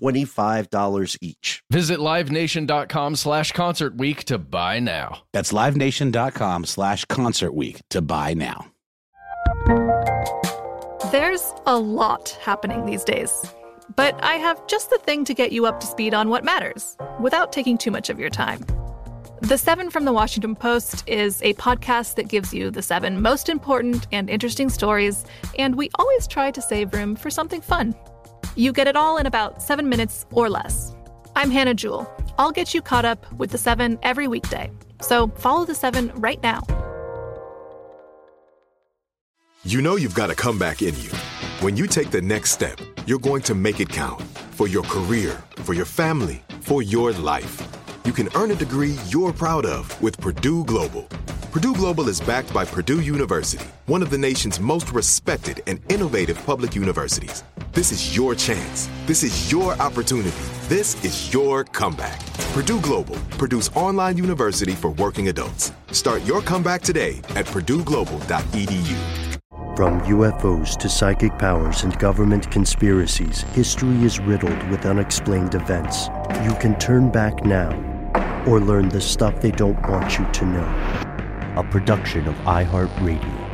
$25 each. Visit livenation.com slash concert week to buy now. That's livenation.com slash concert week to buy now. There's a lot happening these days. But I have just the thing to get you up to speed on what matters without taking too much of your time. The Seven from the Washington Post is a podcast that gives you the seven most important and interesting stories, and we always try to save room for something fun. You get it all in about seven minutes or less. I'm Hannah Jewell. I'll get you caught up with the seven every weekday. So follow the seven right now. You know you've got a comeback in you. When you take the next step, you're going to make it count for your career, for your family, for your life. You can earn a degree you're proud of with Purdue Global. Purdue Global is backed by Purdue University, one of the nation's most respected and innovative public universities. This is your chance. This is your opportunity. This is your comeback. Purdue Global, Purdue's online university for working adults. Start your comeback today at purdueglobal.edu. From UFOs to psychic powers and government conspiracies, history is riddled with unexplained events. You can turn back now or learn the stuff they don't want you to know. A production of iHeartRadio.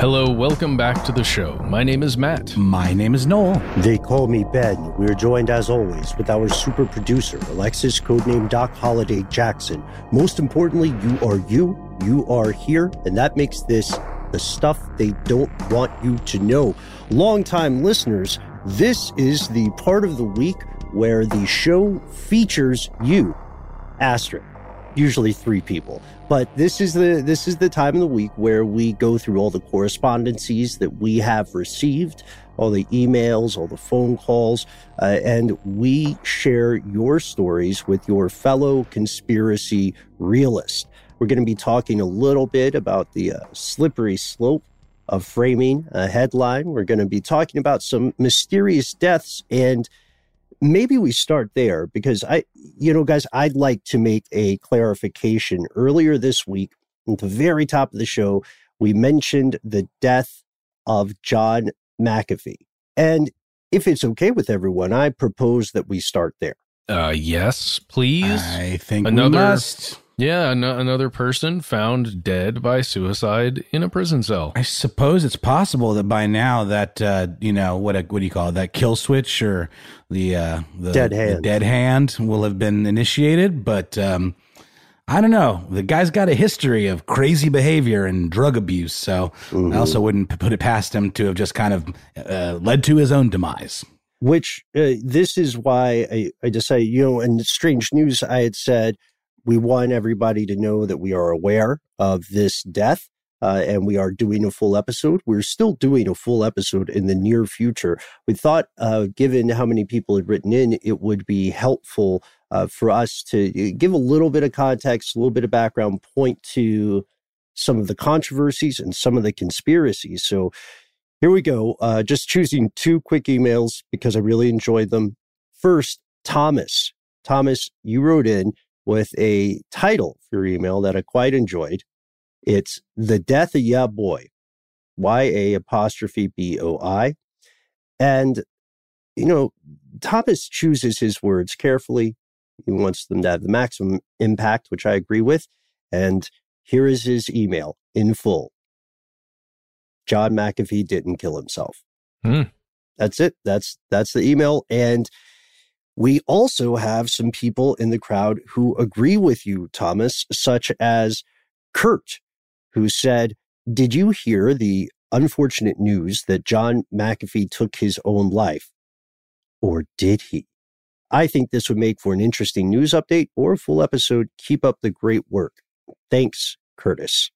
Hello, welcome back to the show. My name is Matt. My name is Noel. They call me Ben. We're joined as always with our super producer, Alexis, codename Doc Holliday Jackson. Most importantly, you are you, you are here, and that makes this the stuff they don't want you to know. Longtime listeners, this is the part of the week where the show features you, Astrid. Usually three people, but this is the this is the time of the week where we go through all the correspondences that we have received, all the emails, all the phone calls, uh, and we share your stories with your fellow conspiracy realists. We're going to be talking a little bit about the uh, slippery slope of framing a headline. We're going to be talking about some mysterious deaths and maybe we start there because I, you know, guys, I'd like to make a clarification. Earlier this week, at the very top of the show, we mentioned the death of John McAfee. And if it's okay with everyone, I propose that we start there. Uh, yes, please. I think Another- we must. Yeah, an- another person found dead by suicide in a prison cell. I suppose it's possible that by now that uh, you know what what do you call it that kill switch or the uh, the Dead the hand. dead hand will have been initiated, but um, I don't know. The guy's got a history of crazy behavior and drug abuse, so I also wouldn't put it past him to have just kind of uh, led to his own demise. which uh, this is why I, I decided, you know, in strange news, I had said we want everybody to know that we are aware of this death uh, and we are doing a full episode. We're still doing a full episode in the near future. We thought, uh, given how many people had written in, it would be helpful uh, for us to give a little bit of context, a little bit of background, point to some of the controversies and some of the conspiracies. So here we go. Uh, just choosing two quick emails because I really enjoyed them. First, Thomas. Thomas, you wrote in with a title for your email that I quite enjoyed. It's The Death of Ya Boy, Y A apostrophe B O I. And, you know, Thomas chooses his words carefully. He wants them to have the maximum impact, which I agree with. And here is his email in full. John McAfee didn't kill himself. Hmm. That's it. That's that's the email. And we also have some people in the crowd who agree with you, Thomas, such as Kurt, who said, Did you hear the unfortunate news that John McAfee took his own life? Or did he? I think this would make for an interesting news update or a full episode. Keep up the great work. Thanks, Curtis.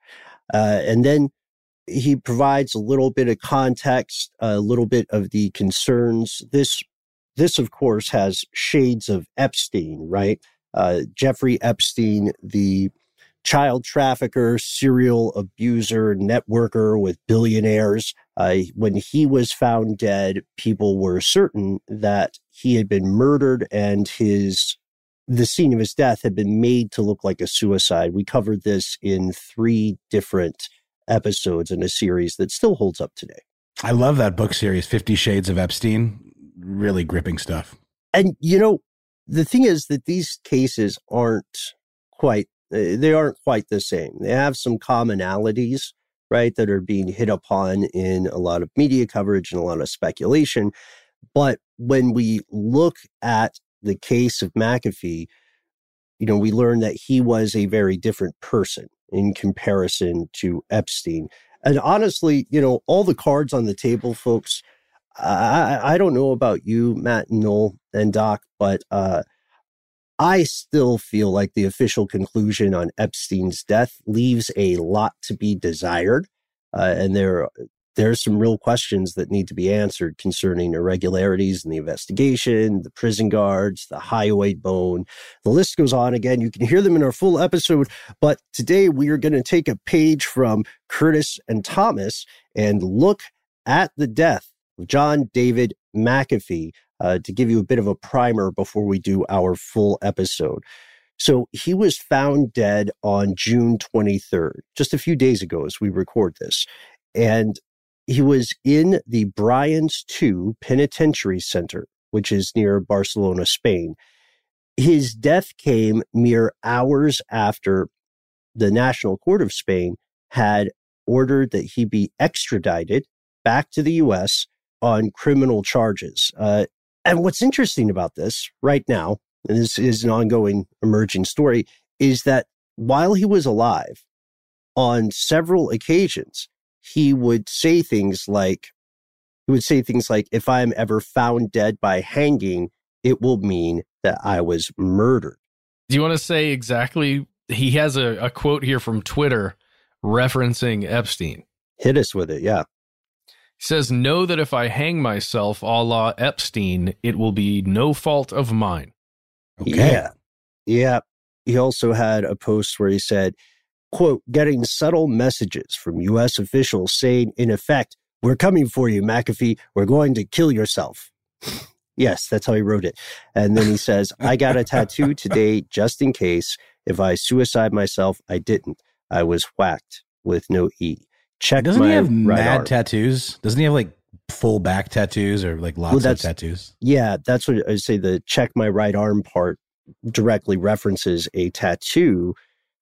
Uh, and then he provides a little bit of context, a little bit of the concerns. This, this of course, has shades of Epstein, right? Uh, Jeffrey Epstein, the child trafficker, serial abuser, networker with billionaires. Uh, when he was found dead, people were certain that he had been murdered and his the scene of his death had been made to look like a suicide. We covered this in three different episodes in a series that still holds up today. I love that book series, Fifty Shades of Epstein. Really gripping stuff. And, you know, the thing is that these cases aren't quite, uh, they aren't quite the same. They have some commonalities, right, that are being hit upon in a lot of media coverage and a lot of speculation. But when we look at the case of McAfee, you know, we learn that he was a very different person in comparison to Epstein. And honestly, you know, all the cards on the table, folks, I, I don't know about you, Matt and Noel and Doc, but uh, I still feel like the official conclusion on Epstein's death leaves a lot to be desired. Uh, and there there's some real questions that need to be answered concerning irregularities in the investigation, the prison guards, the hyoid bone. The list goes on. Again, you can hear them in our full episode. But today we are going to take a page from Curtis and Thomas and look at the death John David McAfee uh, to give you a bit of a primer before we do our full episode. So he was found dead on June 23rd, just a few days ago as we record this. And he was in the Brians 2 Penitentiary Center, which is near Barcelona, Spain. His death came mere hours after the National Court of Spain had ordered that he be extradited back to the U.S. on criminal charges. Uh, and what's interesting about this right now, and this is an ongoing emerging story, is that while he was alive, on several occasions, he would say things like, he would say things like, if I am ever found dead by hanging, it will mean that I was murdered. Do you want to say exactly? He has a, a quote here from Twitter referencing Epstein. Hit us with it. Yeah. He says, Know that if I hang myself a la Epstein, it will be no fault of mine. Okay. Yeah. Yeah. He also had a post where he said, quote, getting subtle messages from U.S. officials saying, in effect, we're coming for you, McAfee. We're going to kill yourself. yes, that's how he wrote it. And then he says, I got a tattoo today just in case. If I suicide myself, I didn't. I was whacked with no E. Check Doesn't he have right mad arm. tattoos? Doesn't he have like full back tattoos or like lots Well, of tattoos? Yeah, that's what I say. The check my right arm part directly references a tattoo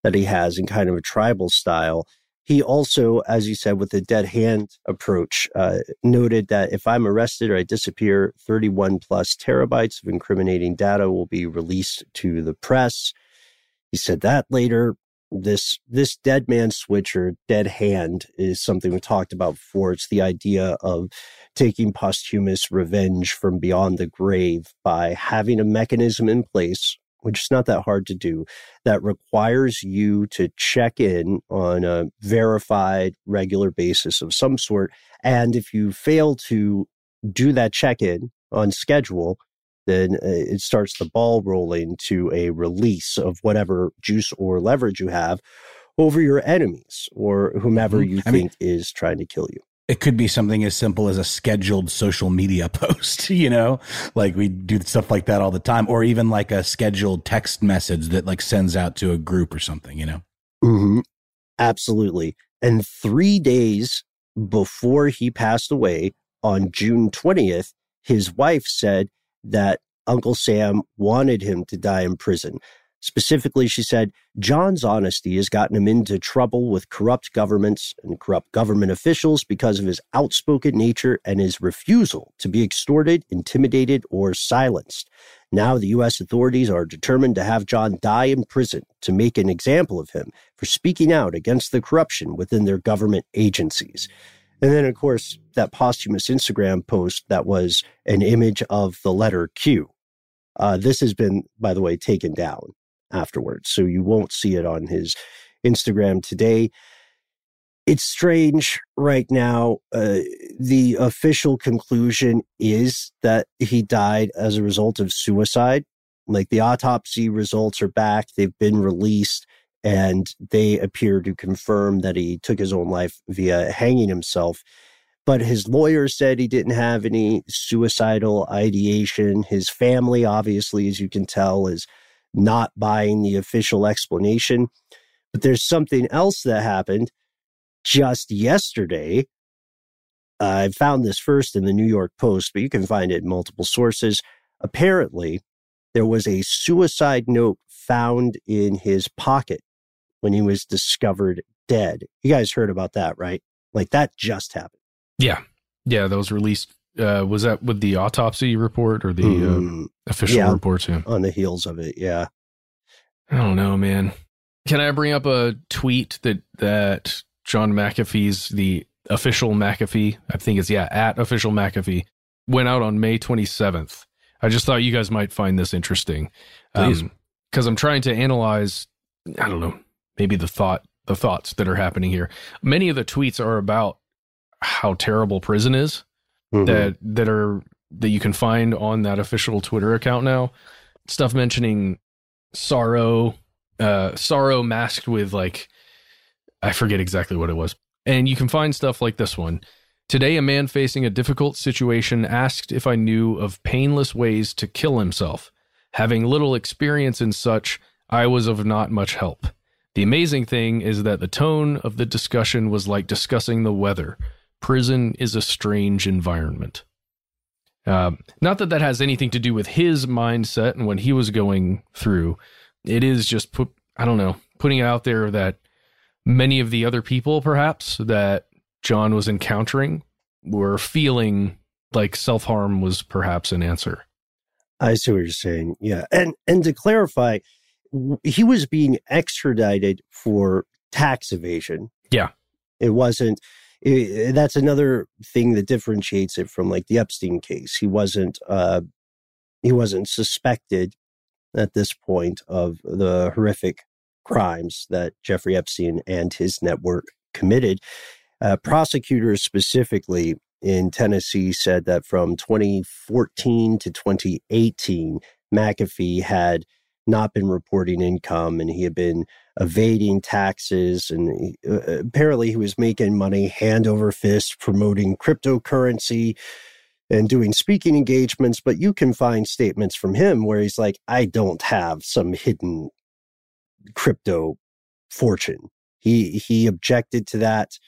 that he has in kind of a tribal style. He also, as you said, with the dead hand approach, uh, noted that if I'm arrested or I disappear, 31 plus terabytes of incriminating data will be released to the press. He said that later. This this dead man switch or dead hand is something we talked about before. It's the idea of taking posthumous revenge from beyond the grave by having a mechanism in place, which is not that hard to do, that requires you to check in on a verified regular basis of some sort. And if you fail to do that check in on schedule, then uh, it starts the ball rolling to a release of whatever juice or leverage you have over your enemies or whomever Mhm. you I mean- think is trying to kill you. It could be something as simple as a scheduled social media post, you know, like we do stuff like that all the time, or even like a scheduled text message that like sends out to a group or something, you know? hmm Absolutely. And three days before he passed away on June 20th, his wife said that Uncle Sam wanted him to die in prison. Specifically, she said, John's honesty has gotten him into trouble with corrupt governments and corrupt government officials because of his outspoken nature and his refusal to be extorted, intimidated, or silenced. Now, the U.S. authorities are determined to have John die in prison to make an example of him for speaking out against the corruption within their government agencies. And then, of course, that posthumous Instagram post that was an image of the letter Q. Uh, this has been, by the way, taken down afterwards. So you won't see it on his Instagram today. It's strange right now. Uh, the official conclusion is that he died as a result of suicide. Like the autopsy results are back, they've been released, and they appear to confirm that he took his own life via hanging himself. But his lawyer said he didn't have any suicidal ideation. His family, obviously, as you can tell, is not buying the official explanation. But there's something else that happened just yesterday. I found this first in the New York Post, but you can find it in multiple sources. Apparently, there was a suicide note found in his pocket when he was discovered dead. You guys heard about that, right? Like that just happened. Yeah. Yeah, that was released. Uh, was that with the autopsy report or the Mm, uh, official yeah. reports? Yeah. on the heels of it. Yeah. I don't know, man. Can I bring up a tweet that that John McAfee's the official McAfee? I think it's yeah at official McAfee went out on May 27th. I just thought you guys might find this interesting, Please. because I'm trying to analyze. I don't know, maybe the thought the thoughts that are happening here. Many of the tweets are about how terrible prison is Mhm. that that are that you can find on that official Twitter account now. Stuff mentioning sorrow, uh, sorrow masked with like I forget exactly what it was. And you can find stuff like this one. Today, a man facing a difficult situation asked if I knew of painless ways to kill himself. Having little experience in such, I was of not much help. The amazing thing is that the tone of the discussion was like discussing the weather. Prison is a strange environment. Um, not that that has anything to do with his mindset and what he was going through. It is just put, I don't know, putting it out there that many of the other people, perhaps, that John was encountering were feeling like self harm was perhaps an answer. I see what you're saying. Yeah. And and to clarify, he was being extradited for tax evasion. Yeah. It wasn't i that's another thing that differentiates it from like the Epstein case. He wasn't uh he wasn't suspected at this point of the horrific crimes that Jeffrey Epstein and his network committed. Uh, prosecutors specifically in Tennessee said that from 2014 to 2018, McAfee had not been reporting income and he had been evading taxes. And he, uh, apparently, he was making money hand over fist promoting cryptocurrency and doing speaking engagements. But you can find statements from him where he's like, I don't have some hidden crypto fortune. He, he objected to that.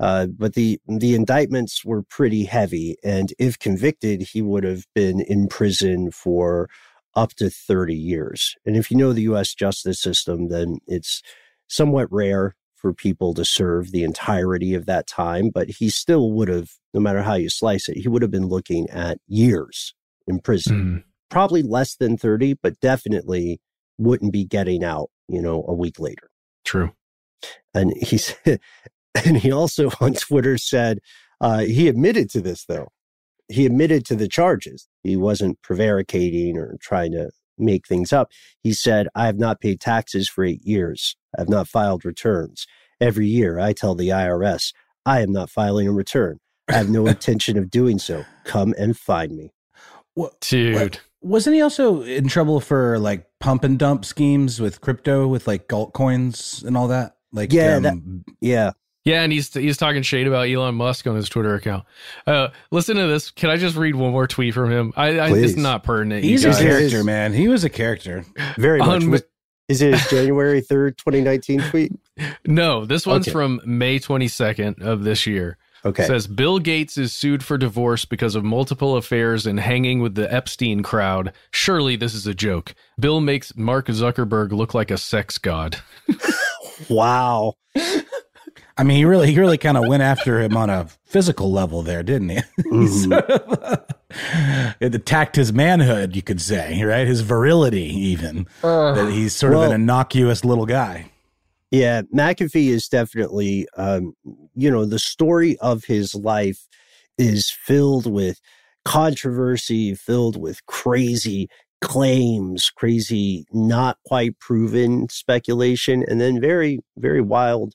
Uh, but the the indictments were pretty heavy, and if convicted, he would have been in prison for up to 30 years. And if you know the U.S. justice system, then it's somewhat rare for people to serve the entirety of that time. But he still would have, no matter how you slice it, he would have been looking at years in prison. Mm. Probably less than 30, but definitely wouldn't be getting out, you know, a week later. True. And he said, and he also on Twitter said uh, he admitted to this though. He admitted to the charges. He wasn't prevaricating or trying to make things up. He said, "I have not paid taxes for eight years. I have not filed returns. Every year, I tell the IRS I am not filing a return. I have no intention of doing so. Come and find me." What, Dude. wasn't he also in trouble for like pump and dump schemes with crypto, with like altcoins and all that? Like, Yeah, um, that- Yeah, Yeah, and he's he's talking shade about Elon Musk on his Twitter account. Uh, listen to this. Can I just read one more tweet from him? I, I it's not pertinent. he's a guys. Is there- character, man. He was a character. very much. Un- Was- Is it his January 3rd, 2019 tweet? No, this one's Okay. from May 22nd of this year. Okay. Says Bill Gates is sued for divorce because of multiple affairs and hanging with the Epstein crowd. Surely this is a joke. Bill makes Mark Zuckerberg look like a sex god. wow. I mean, he really, he really kind of went after him on a physical level there, didn't he? he sort of, it attacked his manhood, you could say, right? His virility, even. that he's sort Well- of an innocuous little guy. Yeah, McAfee is definitely, um, you know, the story of his life is filled with controversy, filled with crazy claims, crazy, not quite proven speculation, and then very, very wild,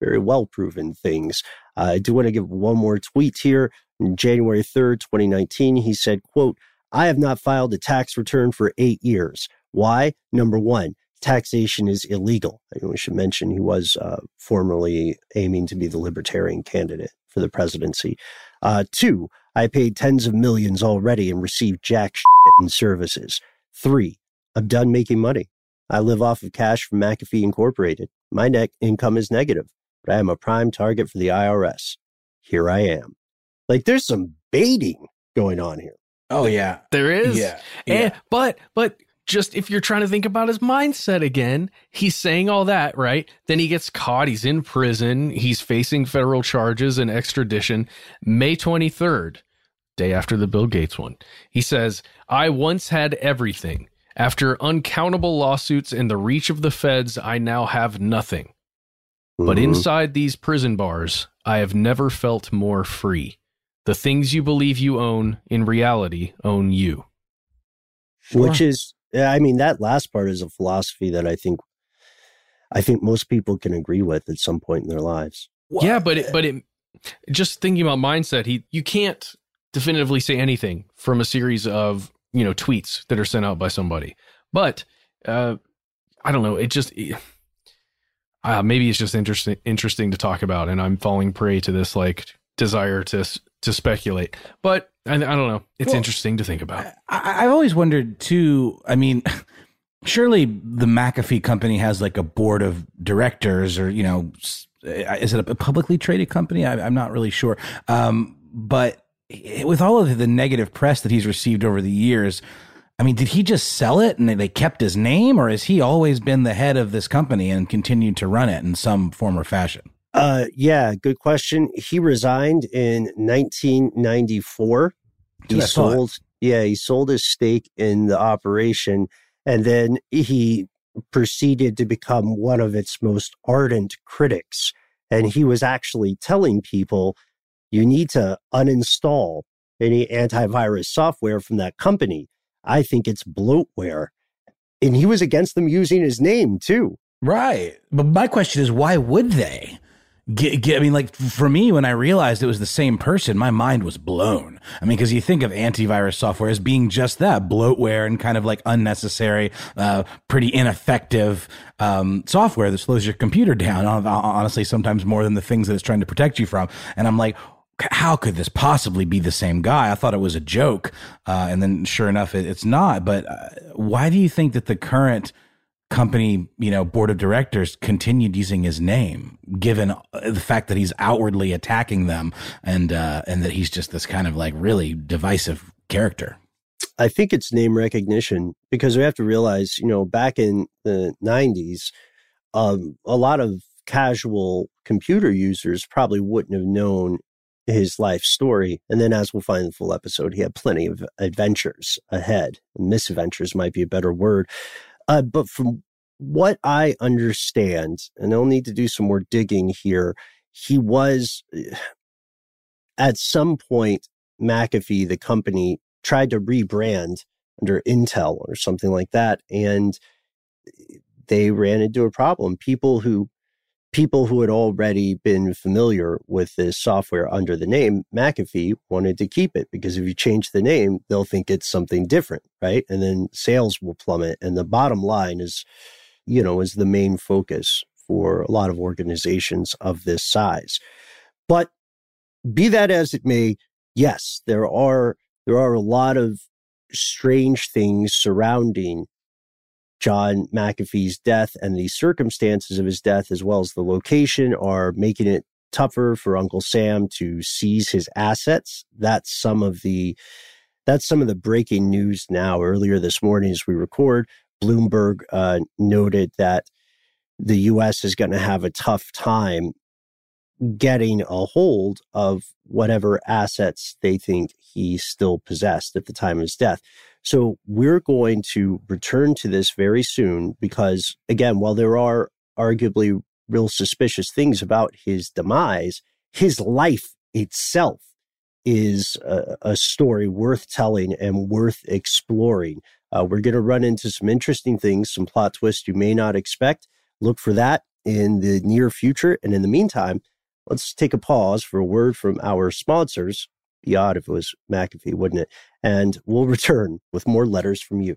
very well proven things. Uh, I do want to give one more tweet here. On January 3rd, 2019, he said, quote, I have not filed a tax return for eight years. Why? Number one, taxation is illegal. I think we should mention he was uh, formerly aiming to be the libertarian candidate for the presidency. Uh, two, I paid tens of millions already and received jack shit in services. Three, I'm done making money. I live off of cash from McAfee Incorporated. My net income is negative, but I am a prime target for the IRS. Here I am. Like there's some baiting going on here. Oh, yeah. There is. Yeah. Eh, and, but but just if you're trying to think about his mindset again, he's saying all that, right? Then he gets caught, he's in prison, he's facing federal charges and extradition. May 23rd, day after the Bill Gates one. He says, "I once had everything. After uncountable lawsuits and the reach of the feds, I now have nothing. But Mhm. inside these prison bars, I have never felt more free. The things you believe you own, in reality, own you." which is i mean that last part is a philosophy that i think i think most people can agree with at some point in their lives Yeah, but it, but it, just thinking about mindset, he you can't definitively say anything from a series of you know tweets that are sent out by somebody. But uh, I don't know. It just uh, maybe it's just interesting interesting to talk about, and I'm falling prey to this like desire to to speculate. But I, I don't know. It's Well, interesting to think about. I, I've always wondered too. I mean, surely the McAfee company has like a board of directors, or you know, is it a publicly traded company? I, I'm not really sure. Um, but with all of the negative press that he's received over the years, I mean, did he just sell it and they- kept his name, or has he always been the head of this company and continued to run it in some form or fashion? uh yeah good question. He resigned in 1994 he That's what sold yeah he sold his stake in the operation and then he proceeded to become one of its most ardent critics. And he was actually telling people you need to uninstall any antivirus software from that company i think it's bloatware and he was against them using his name too Right. But my question is, why would they? Get, get, I mean, like for me, when I realized it was the same person, my mind was blown. I mean, because you think of antivirus software as being just that bloatware and kind of like unnecessary, uh, pretty ineffective um, software that slows your computer down. Honestly, sometimes more than the things that it's trying to protect you from. And I'm like, how could this possibly be the same guy? I thought it was a joke, uh, and then sure enough, it, it's not. But uh, why do you think that the current company, you know, board of directors continued using his name, given uh, the fact that he's outwardly attacking them and uh, and that he's just this kind of like really divisive character. I think it's name recognition because we have to realize, you know, back in the 90s, um, a lot of casual computer users probably wouldn't have known his life story. And then, as we'll find in the full episode, he had plenty of adventures ahead. Misadventures might be a better word. Uh, but from what I understand, and I'll need to do some more digging here, he was at some point, McAfee, the company, tried to rebrand under Intel or something like that. And they ran into a problem. People who people who had already been familiar with this software under the name McAfee wanted to keep it because if you change the name, they'll think it's something different, right? And then sales will plummet. And the bottom line is, you know, is the main focus for a lot of organizations of this size. But be that as it may, yes, there are there are a lot of strange things surrounding John McAfee's death and the circumstances of his death, as well as the location, are making it tougher for Uncle Sam to seize his assets. That's some of the that's some of the breaking news now. Earlier this morning, as we record, Bloomberg uh, noted that the U.S. is going to have a tough time getting a hold of whatever assets they think he still possessed at the time of his death. So we're going to return to this very soon because, again, while there are arguably real suspicious things about his demise, his life itself is a, a story worth telling and worth exploring. Uh, we're going to run into some interesting things, some plot twists you may not expect. Look for that in the near future. And in the meantime, let's take a pause for a word from our sponsors. Be odd if it was McAfee, wouldn't it? And we'll return with more letters from you.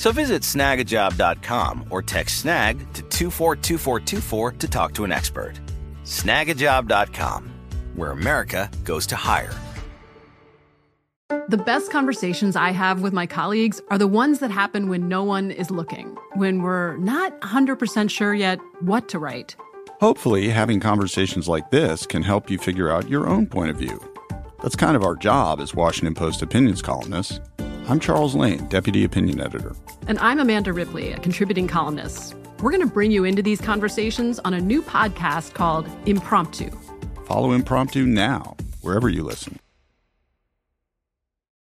So visit snagajob.com or text snag to 242424 to talk to an expert. Snagajob.com, where America goes to hire. The best conversations I have with my colleagues are the ones that happen when no one is looking, when we're not 100% sure yet what to write. Hopefully, having conversations like this can help you figure out your own point of view. That's kind of our job as Washington Post opinions columnists. I'm Charles Lane, Deputy Opinion Editor. And I'm Amanda Ripley, a contributing columnist. We're going to bring you into these conversations on a new podcast called Impromptu. Follow Impromptu now, wherever you listen.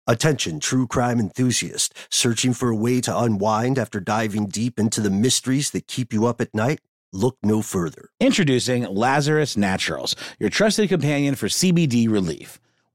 Attention, true crime enthusiast, searching for a way to unwind after diving deep into the mysteries that keep you up at night? Look no further. Introducing Lazarus Naturals, your trusted companion for CBD relief.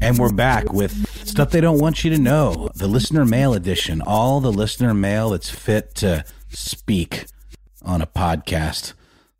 And we're back with stuff they don't want you to know the listener mail edition. All the listener mail that's fit to speak on a podcast.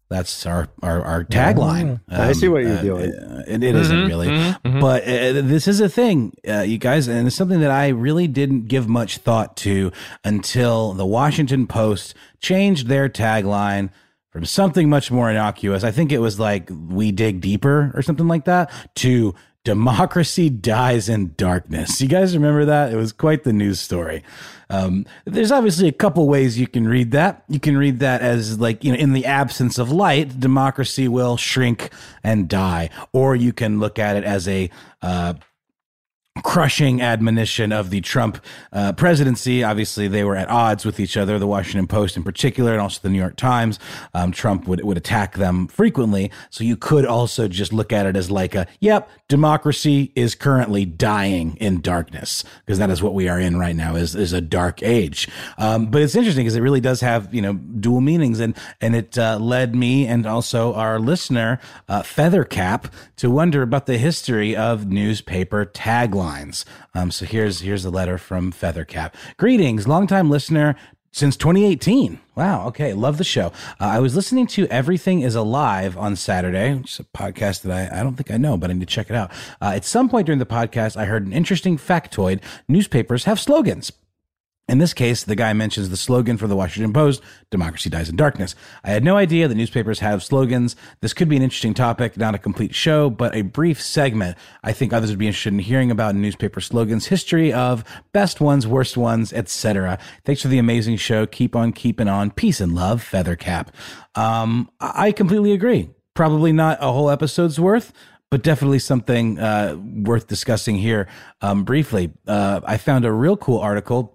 That's our, our, our tagline. I see what you're uh, doing. and it isn't really. But uh, this is a thing, uh, you guys, and it's something that I really didn't give much thought to until the Washington Post changed their tagline from something much more innocuous. I think it was like "We dig deeper" or something like that to "Democracy dies in darkness." You guys remember that? It was quite the news story. Um, there's obviously a couple ways you can read that. You can read that as like you know, in the absence of light, democracy will shrink and die, or you can look at it as a uh, crushing admonition of the Trump uh, presidency. Obviously, they were at odds with each other, the Washington Post in particular, and also the New York Times. Um, Trump would, would attack them frequently. So you could also just look at it as like a, yep, democracy is currently dying in darkness because that is what we are in right now is, is a dark age. Um, but it's interesting because it really does have, you know, dual meanings and, and it uh, led me and also our listener, uh, Feathercap to wonder about the history of newspaper taglines lines. Um, so here's here's the letter from Feathercap. Greetings, longtime listener since 2018. Wow. Okay. Love the show. Uh, I was listening to Everything is Alive on Saturday, which is a podcast that I, I don't think I know, but I need to check it out. Uh, at some point during the podcast, I heard an interesting factoid. Newspapers have slogans. In this case, the guy mentions the slogan for the Washington Post, democracy dies in darkness. I had no idea that newspapers have slogans. This could be an interesting topic, not a complete show, but a brief segment. I think others would be interested in hearing about newspaper slogans, history of best ones, worst ones, etc. Thanks for the amazing show. Keep on keeping on. Peace and love, Feathercap. Um, I completely agree. Probably not a whole episode's worth, but definitely something uh, worth discussing here um, briefly. Uh, I found a real cool article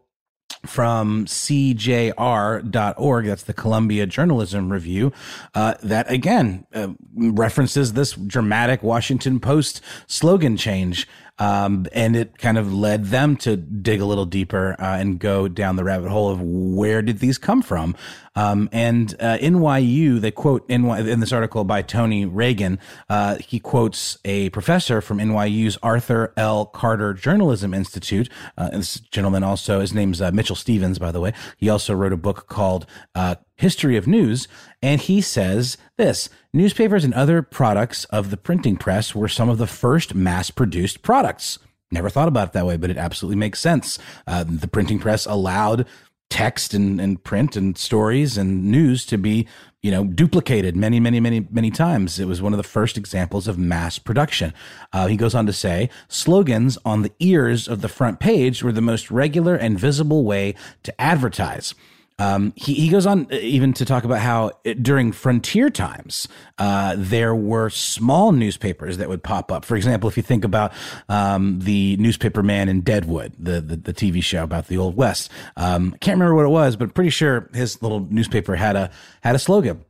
from CJR.org, that's the Columbia Journalism Review, uh, that again uh, references this dramatic Washington Post slogan change. Um, and it kind of led them to dig a little deeper uh, and go down the rabbit hole of where did these come from. Um, and uh, NYU, they quote in this article by Tony Reagan, uh, he quotes a professor from NYU's Arthur L. Carter Journalism Institute. Uh, this gentleman also, his name's uh, Mitchell Stephens, by the way. He also wrote a book called uh, History of News. And he says this newspapers and other products of the printing press were some of the first mass produced products. Never thought about it that way, but it absolutely makes sense. Uh, the printing press allowed text and, and print and stories and news to be you know duplicated many many many many times it was one of the first examples of mass production uh, he goes on to say slogans on the ears of the front page were the most regular and visible way to advertise um, he, he goes on uh, even to talk about how it, uh, during frontier times, uh, there were small newspapers that would pop up. For example, if you think about um, the newspaper man in Deadwood, the, the, the TV show about the Old West, um, I can't remember what it was, but pretty sure his little newspaper had a had a slogan.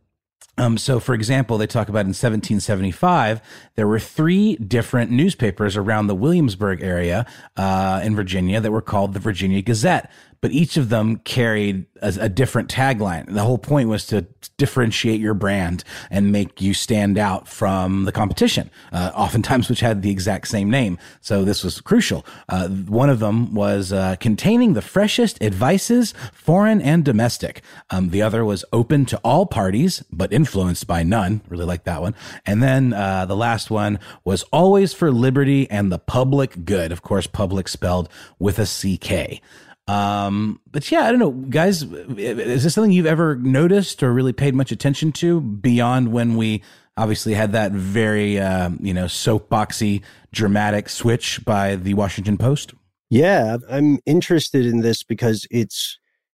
Um, so, for example, they talk about in 1775, there were three different newspapers around the Williamsburg area uh, in Virginia that were called the Virginia Gazette but each of them carried a, a, different tagline. The whole point was to differentiate your brand and make you stand out from the competition, uh, oftentimes which had the exact same name. So this was crucial. Uh, one of them was uh, containing the freshest advices, foreign and domestic. Um, the other was open to all parties, but influenced by none. Really like that one. And then uh, the last one was always for liberty and the public good. Of course, public spelled with a CK. Um, but yeah, I don't know, guys. Is this something you've ever noticed or really paid much attention to beyond when we obviously had that very, uh, you know, soapboxy, dramatic switch by the Washington Post? Yeah, I'm interested in this because it's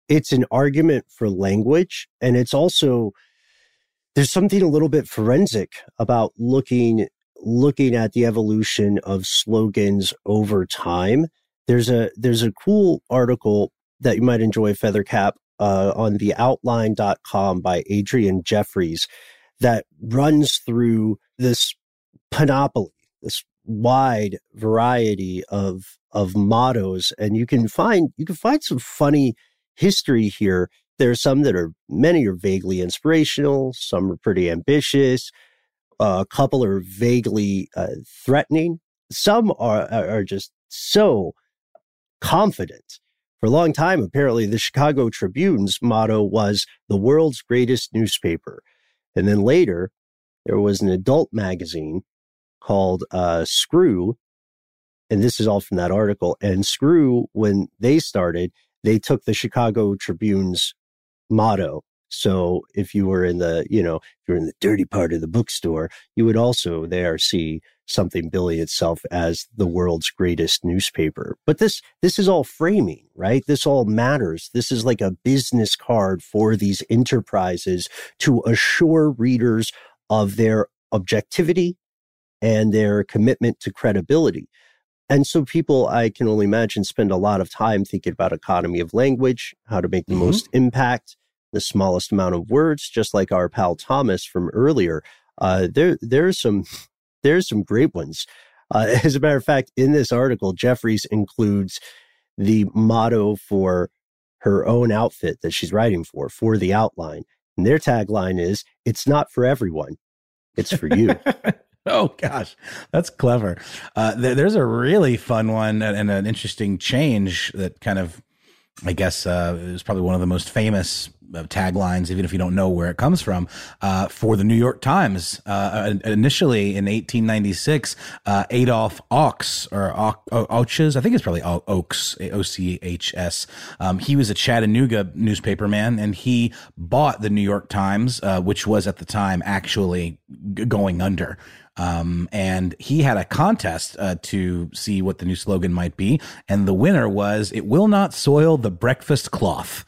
it's an argument for language, and it's also there's something a little bit forensic about looking looking at the evolution of slogans over time there's a there's a cool article that you might enjoy, Feathercap, uh, on the outline.com by Adrianne Jeffries that runs through this panoply, this wide variety of of mottos, and you can find you can find some funny history here. There are some that are many are vaguely inspirational, some are pretty ambitious, uh, a couple are vaguely uh, threatening, some are are just so confident. For a long time, apparently, the Chicago Tribune's motto was the world's greatest newspaper. And then later, there was an adult magazine called uh, Screw. And this is all from that article. And Screw, when they started, they took the Chicago Tribune's motto. So if you were in the, you know, if you're in the dirty part of the bookstore, you would also there see something billing itself as the world's greatest newspaper. But this this is all framing, right? This all matters. This is like a business card for these enterprises to assure readers of their objectivity and their commitment to credibility. And so people, I can only imagine, spend a lot of time thinking about economy of language, how to make the Mhm. most impact, the smallest amount of words, just like our pal Thomas from earlier. Uh, there, there's some, there's some great ones. Uh, as a matter of fact, in this article, Jeffries includes the motto for her own outfit that she's writing for, for the outline. And their tagline is, it's not for everyone. It's for you. oh gosh, that's clever. Uh, there, there's a really fun one and, and an interesting change that kind of, I guess, uh, is probably one of the most famous taglines, even if you don't know where it comes from, uh, for the New York Times. Uh, initially in 1896, uh, Adolph Ochs or Och- Ochs, I think it's probably Oaks, O C H S. Um, he was a Chattanooga newspaperman, and he bought the New York Times, uh, which was at the time actually g- going under. Um, and he had a contest uh, to see what the new slogan might be, and the winner was "It will not soil the breakfast cloth."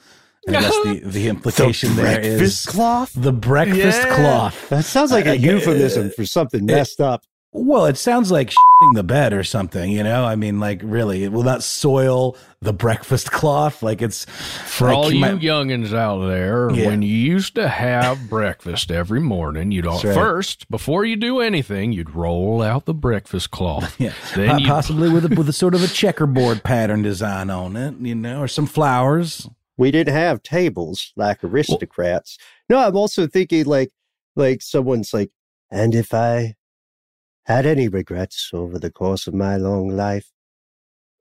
And I guess the, the implication there is breakfast cloth? the breakfast Yeah. cloth. That sounds like a Uh, euphemism for something messed up. Well, it sounds like shitting the bed or something, you know? I mean, like, really, it will not soil the breakfast cloth. Like, it's For like all you might- youngins out there, Yeah. when you used to have breakfast every morning, you'd all, first before you do anything, you'd roll out the breakfast cloth. Yeah, Then Po- possibly with a, with a sort of a checkerboard pattern design on it, you know, or some flowers. We didn't have tables like aristocrats. No, I'm also thinking like like someone's like, and if I had any regrets over the course of my long life,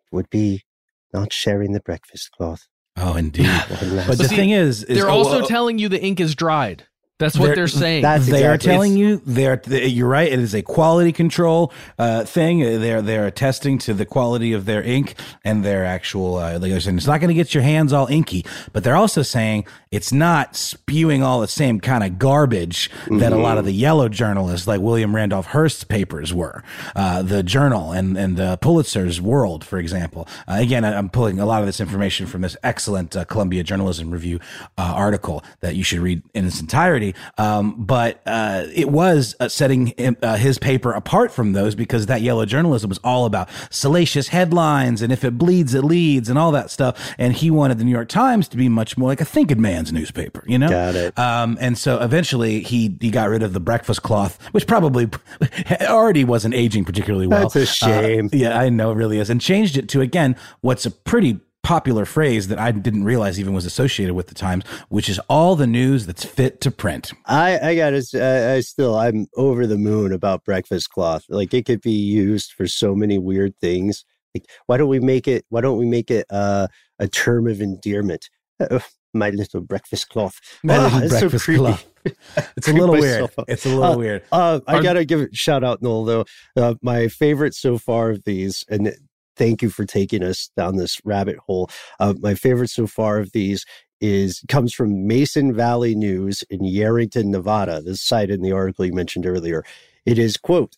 it would be not sharing the breakfast cloth. Oh, indeed. But the see, thing is, is They're oh, also telling you the ink is dried. That's what They're- they're, saying. That's they are exactly- telling you they're they- you're right. It is a quality control uh, thing. They're they're attesting to the quality of their ink and their actual. Uh, like they're saying, it's not going to get your hands all inky, but they're also saying it's not spewing all the same kind of garbage that a lot of the yellow journalists, like William Randolph Hearst's papers, were. Uh, the Journal and and uh, Pulitzer's World, for example. Uh, again, I- I'm pulling a lot of this information from this excellent uh, Columbia Journalism Review uh, article that you should read in its entirety. Um, but uh, it was uh, setting him, uh, his paper apart from those because that yellow journalism was all about salacious headlines and if it bleeds, it leads and all that stuff. And he wanted the New York Times to be much more like a thinking man's newspaper, you know? Got it. Um, and so eventually he he got rid of the breakfast cloth, which probably already wasn't aging particularly well. That's a shame. Uh, yeah, I know it really is, and changed it to again what's a pretty popular phrase that I didn't realize even was associated with the Times, which is all the news that's fit to print. I, I gotta, I still, I'm over the moon about breakfast cloth. Like it could be used for so many weird things. Like, why don't we make it? Why don't we make it uh, a term of endearment? Uh, my little breakfast cloth. My Ah, little it's so breakfast cloth. It's a little weird. up. It's a little Uh, weird. Uh, I gotta give a shout out, Noel. Though uh, my favorite so far of these, and thank you for taking us down this rabbit hole. Uh, my favorite so far of these is comes from Mason Valley News in Yerington, Nevada. This site in the article you mentioned earlier. It is quote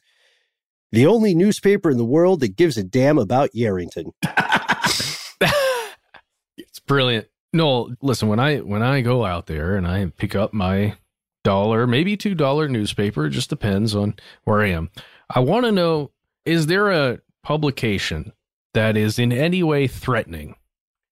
the only newspaper in the world that gives a damn about Yerington. it's brilliant. No, listen, when I when I go out there and I pick up my dollar, maybe two dollar newspaper, it just depends on where I am. I want to know is there a publication that is in any way threatening?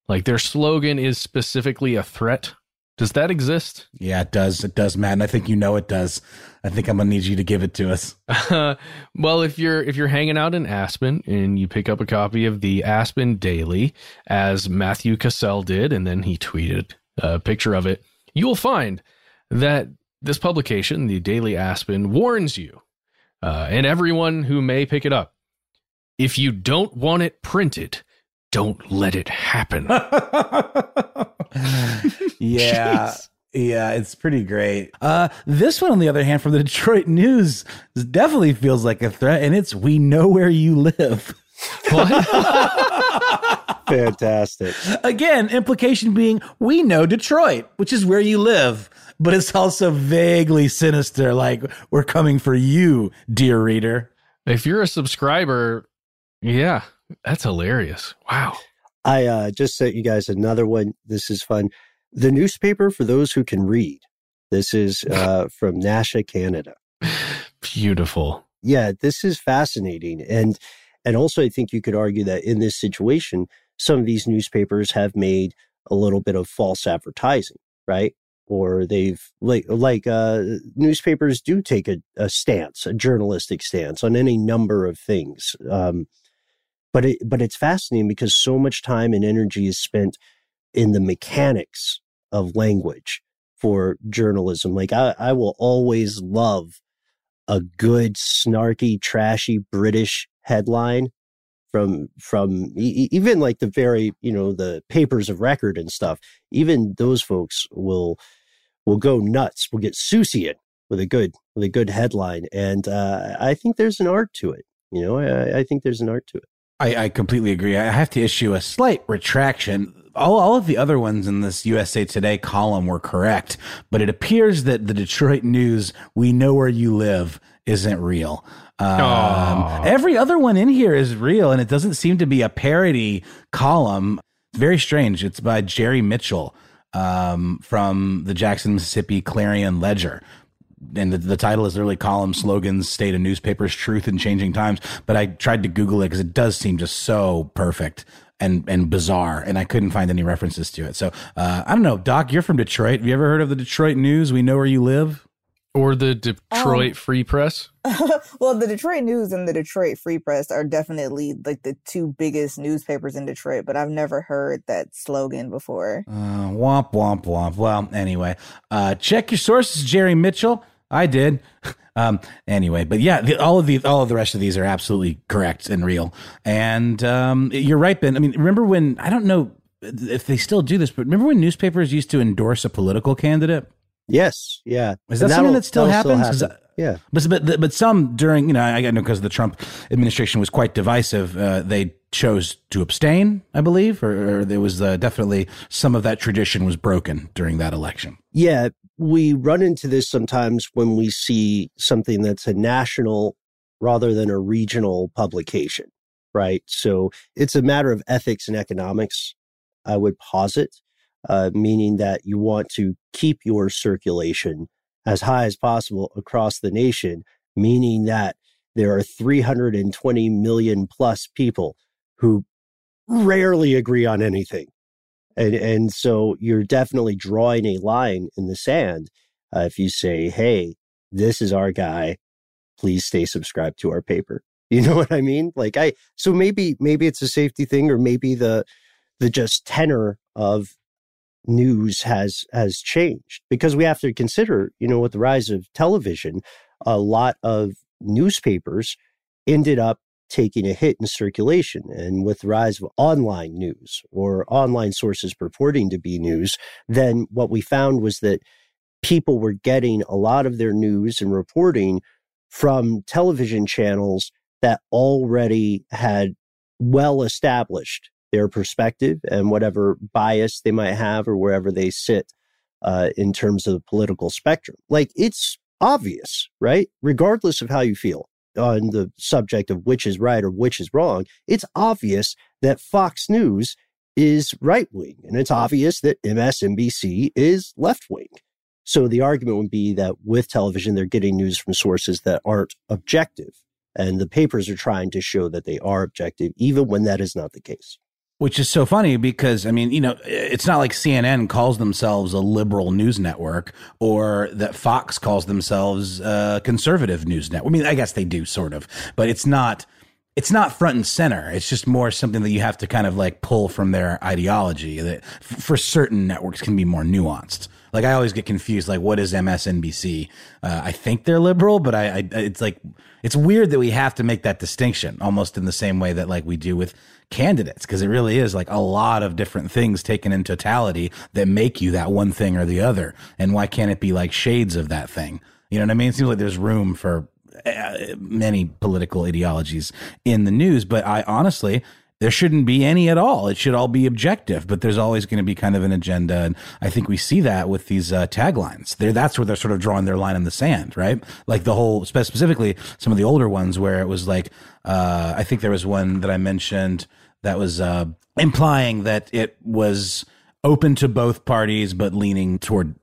Like their slogan is specifically a threat? Does that exist? Yeah, it does. It does, Matt. And I think you know it does. I think I'm gonna need you to give it to us. well, if you're if you're hanging out in Aspen and you pick up a copy of the Aspen Daily, as Matthew Cassell did, and then he tweeted a picture of it, you will find that this publication, the Daily Aspen, warns you uh, and everyone who may pick it up: if you don't want it printed, don't let it happen. yeah. Jeez. Yeah, it's pretty great. Uh, this one, on the other hand, from the Detroit News, definitely feels like a threat, and it's "We know where you live." Fantastic. Again, implication being we know Detroit, which is where you live, but it's also vaguely sinister, like we're coming for you, dear reader. if you're a subscriber, yeah, that's hilarious. Wow. I uh, just sent you guys another one. This is fun. The newspaper for those who can read. This is uh, from Nasha, Canada. Beautiful. Yeah, this is fascinating. And And also, I think you could argue that in this situation, some of these newspapers have made a little bit of false advertising, right? Or they've like like uh, newspapers do take a, a stance, a journalistic stance on any number of things. Um, but it but it's fascinating because so much time and energy is spent in the mechanics of language for journalism. Like I, I will always love a good, snarky, trashy British headline from from even like the very you know the papers of record and stuff. Even those folks will will go nuts. Will get Susian with a good with a good headline, and uh, I think there's an art to it. You know, I, I think there's an art to it. I, I completely agree. I have to issue a slight retraction. All, all of the other ones in this USA Today column were correct, but it appears that the Detroit News, we know where you live, isn't real. Um, every other one in here is real, and it doesn't seem to be a parody column. Very strange. It's by Jerry Mitchell um, from the Jackson, Mississippi Clarion Ledger. And the, the title is literally column slogans, state of newspapers, truth in changing times. But I tried to Google it because it does seem just so perfect and and bizarre, and I couldn't find any references to it. So uh, I don't know, Doc. You're from Detroit. Have you ever heard of the Detroit News? We know where you live. Or the Detroit Um, Free Press. well, the Detroit News and the Detroit Free Press are definitely like the two biggest newspapers in Detroit, but I've never heard that slogan before. Uh, womp womp womp. Well, anyway, uh, check your sources, Jerry Mitchell. I did. Um, anyway, but yeah, the, all of the all of the rest of these are absolutely correct and real. And um, you're right, Ben. I mean, remember when I don't know if they still do this, but remember when newspapers used to endorse a political candidate? Yes, yeah. Is that something that still happens? 'Cause happen. yeah. But but but some during you know I know because the Trump administration was quite divisive. Uh, they chose to abstain, I believe, or, or there was uh, definitely some of that tradition was broken during that election. Yeah, we run into this sometimes when we see something that's a national rather than a regional publication, right? So it's a matter of ethics and economics, I would posit, uh, meaning that you want to keep your circulation as high as possible across the nation, meaning that there are 320 million plus people who rarely agree on anything. And, and so you're definitely drawing a line in the sand uh, if you say, hey, this is our guy. Please stay subscribed to our paper. You know what I mean? Like I, so maybe, maybe it's a safety thing or maybe the, the just tenor of news has, has changed because we have to consider, you know, with the rise of television, a lot of newspapers ended up taking a hit in circulation. And with the rise of online news or online sources purporting to be news, then what we found was that people were getting a lot of their news and reporting from television channels that already had well established their perspective and whatever bias they might have or wherever they sit uh, in terms of the political spectrum. Like it's obvious, right? Regardless of how you feel on the subject of which is right or which is wrong, it's obvious that Fox News is right wing and it's obvious that MSNBC is left wing. So the argument would be that with television, they're getting news from sources that aren't objective. And the papers are trying to show that they are objective, even when that is not the case. Which is so funny because, I mean, you know, it's not like CNN calls themselves a liberal news network or that Fox calls themselves a conservative news network. I mean, I guess they do sort of, but it's not. It's not front and center. It's just more something that you have to kind of like pull from their ideology that f- for certain networks can be more nuanced. Like I always get confused. Like, what is MSNBC? Uh, I think they're liberal, but I, I, it's like, it's weird that we have to make that distinction almost in the same way that like we do with candidates. Cause it really is like a lot of different things taken in totality that make you that one thing or the other. And why can't it be like shades of that thing? You know what I mean? It seems like there's room for many political ideologies in the news, but I honestly, there shouldn't be any at all. It should all be objective, but there's always going to be kind of an agenda. And I think we see that with these uh, taglines. They're, that's where they're sort of drawing their line in the sand, right? Like the whole, specifically some of the older ones where it was like, uh, I think there was one that I mentioned that was uh, implying that it was open to both parties, but leaning toward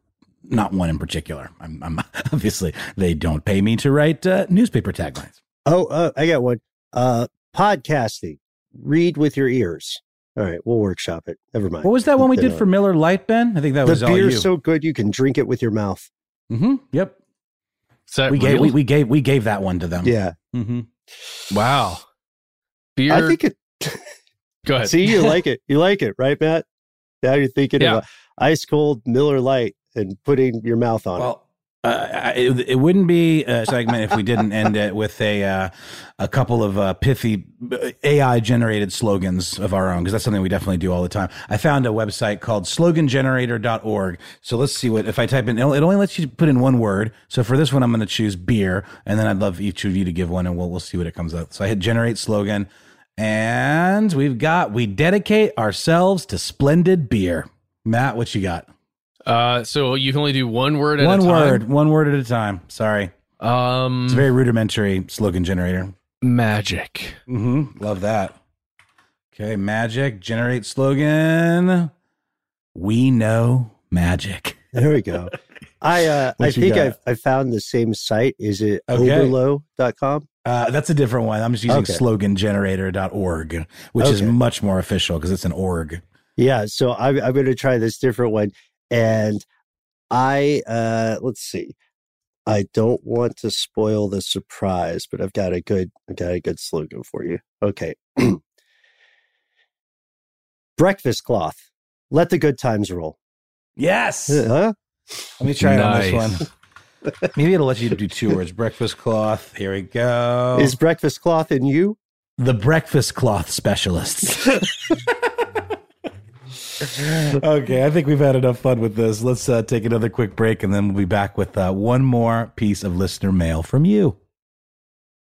not one in particular. I'm, I'm obviously they don't pay me to write uh, newspaper taglines. Oh, uh, I got one. Uh, Podcasting. Read with your ears. All right, we'll workshop it. Never mind. What was that one we did on. for Miller Lite, Ben? I think that the was all you. beer's so good you can drink it with your mouth. mm-hmm. Yep. Is that We gave we, we gave we gave that one to them. Yeah, Mm-hmm. wow. Beer. I think it. Go ahead. See, you like it. You like it, right, Matt? Now you're thinking Yeah. of ice cold Miller Lite and putting your mouth on it. Well, uh, it, it wouldn't be a segment if we didn't end it with a uh, a couple of uh, pithy AI generated slogans of our own because that's something we definitely do all the time. I found a website called slogangenerator.org. So let's see what if I type in it only lets you put in one word. So for this one I'm going to choose beer and then I'd love each of you to give one and we'll we'll see what it comes up. So I hit generate slogan and we've got we dedicate ourselves to splendid beer. Matt, what you got? Uh, so you can only do one word at One a time. word, one word at a time. Sorry. Um, It's a very rudimentary slogan generator. magic. Mm-hmm. Love that. Okay, magic, generate slogan. We know magic. there we go. I uh, I think? I've, I found the same site. Is it Okay. oberlo.com? Uh, that's a different one. I'm just using Okay. slogangenerator.org, which is much more official because it's an org. Yeah, so I'm I'm going to try this different one, and I uh let's see. I don't want to spoil the surprise, but I've got a good I've got a good slogan for you. Okay. Breakfast cloth. Let the good times roll. Yes. Huh? Let me try it on this one. Maybe it'll let you do two words. Breakfast cloth. Here we go. Is breakfast cloth in you? the breakfast cloth specialists. okay, I think we've had enough fun with this. Let's uh, take another quick break and then we'll be back with uh, one more piece of listener mail from you.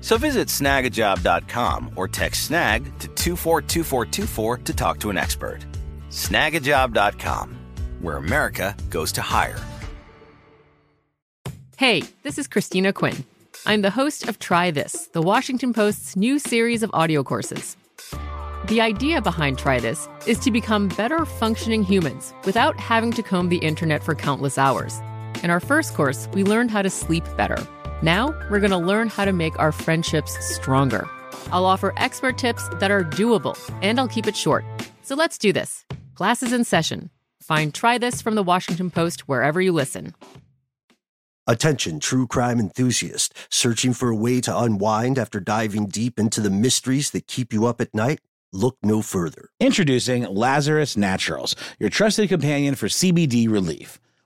So visit snagajob.com or text snag to 242424 to talk to an expert. Snagajob.com, where America goes to hire. Hey, this is Christina Quinn. I'm the host of Try This, the Washington Post's new series of audio courses. The idea behind Try This is to become better functioning humans without having to comb the internet for countless hours. In our first course, we learned how to sleep better. Now, we're going to learn how to make our friendships stronger. I'll offer expert tips that are doable, and I'll keep it short. So let's do this. Class is in session. Find Try This from the Washington Post wherever you listen. Attention, true crime enthusiast, searching for a way to unwind after diving deep into the mysteries that keep you up at night? Look no further. Introducing Lazarus Naturals, your trusted companion for CBD relief.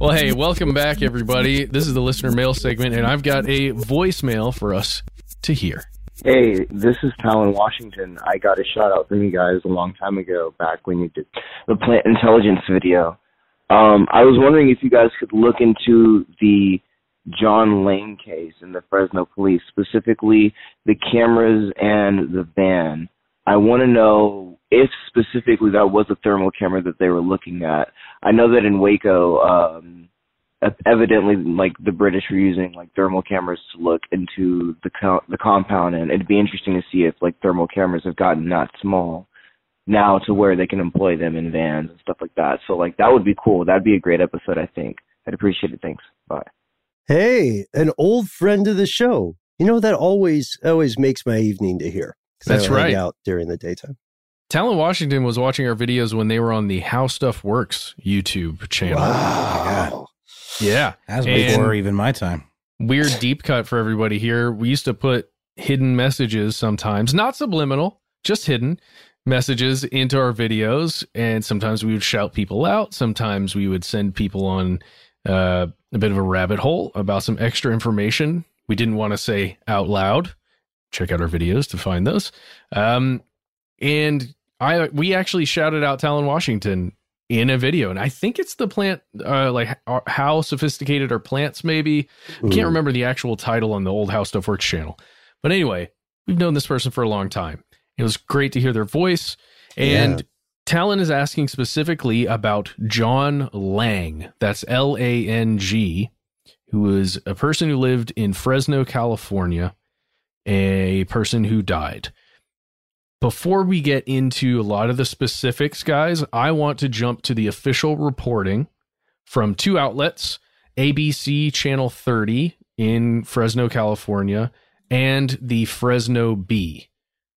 Well, hey, welcome back, everybody. This is the listener mail segment, and I've got a voicemail for us to hear. Hey, this is Talon Washington. I got a shout out from you guys a long time ago, back when you did the plant intelligence video. Um, I was wondering if you guys could look into the John Lane case in the Fresno police, specifically the cameras and the van. I want to know if specifically that was a thermal camera that they were looking at. I know that in Waco, um, evidently, like the British were using like thermal cameras to look into the co- the compound, and it'd be interesting to see if like thermal cameras have gotten that small now to where they can employ them in vans and stuff like that. So like that would be cool. That'd be a great episode. I think. I'd appreciate it. Thanks. Bye. Hey, an old friend of the show. You know that always always makes my evening to hear. That's don't right. Out during the daytime. Talon Washington was watching our videos when they were on the How Stuff Works YouTube channel. Wow. Yeah. That was And before even my time. Weird deep cut for everybody here. We used to put hidden messages sometimes, not subliminal, just hidden messages into our videos. And sometimes we would shout people out. Sometimes we would send people on uh, a bit of a rabbit hole about some extra information we didn't want to say out loud. Check out our videos to find those. Um, and I we actually shouted out Talon Washington in a video, and I think it's the plant, uh, like uh, how sophisticated are plants? Maybe I can't remember the actual title on the old How Stuff Works channel, but anyway, we've known this person for a long time. It was great to hear their voice, and Yeah. Talon is asking specifically about John Lang. That's L A N G, who was a person who lived in Fresno, California, a person who died. Before we get into a lot of the specifics, guys, I want to jump to the official reporting from two outlets ABC Channel 30 in Fresno, California, and the Fresno Bee,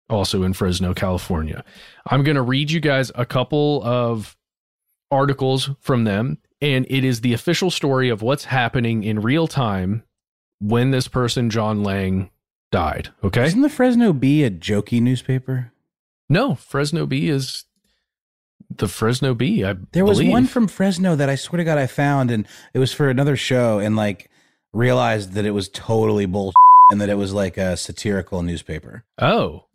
also in Fresno, California. I'm going to read you guys a couple of articles from them, and it is the official story of what's happening in real time when this person, John Lang, died. Okay. Isn't the Fresno Bee a jokey newspaper? No, Fresno Bee is the Fresno Bee. I There was believe. one from Fresno that I swear to God I found, and it was for another show, and like realized that it was totally bullshit, and that it was like a satirical newspaper. Oh,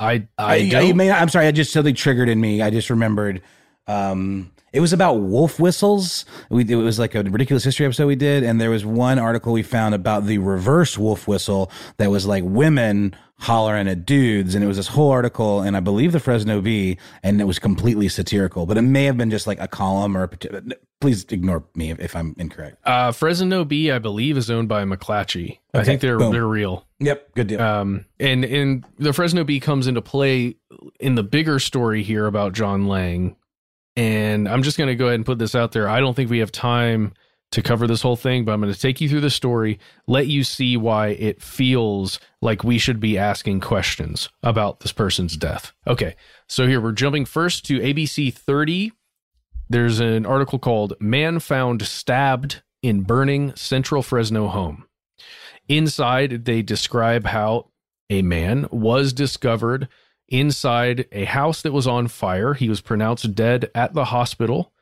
I I, I. I may, I'm sorry, I just something triggered in me. I just remembered. Um, it was about wolf whistles. We, it was like a ridiculous history episode we did, and there was one article we found about the reverse wolf whistle that was like women hollering at dudes, and it was this whole article, and I believe the Fresno Bee, and it was completely satirical, but it may have been just like a column or. A, please ignore me if, if I'm incorrect. uh, Fresno Bee, I believe, is owned by McClatchy. I think they're boom. they're real. Yep, good deal. Um, and and the Fresno Bee comes into play in the bigger story here about John Lang. And I'm just going to go ahead and put this out there. I don't think we have time to cover this whole thing, but I'm going to take you through the story, let you see why it feels like we should be asking questions about this person's death. Okay, so here we're jumping first to ABC 30. There's an article called Man Found Stabbed in Burning Central Fresno Home. Inside, they describe how a man was discovered inside a house that was on fire. He was pronounced dead at the hospital.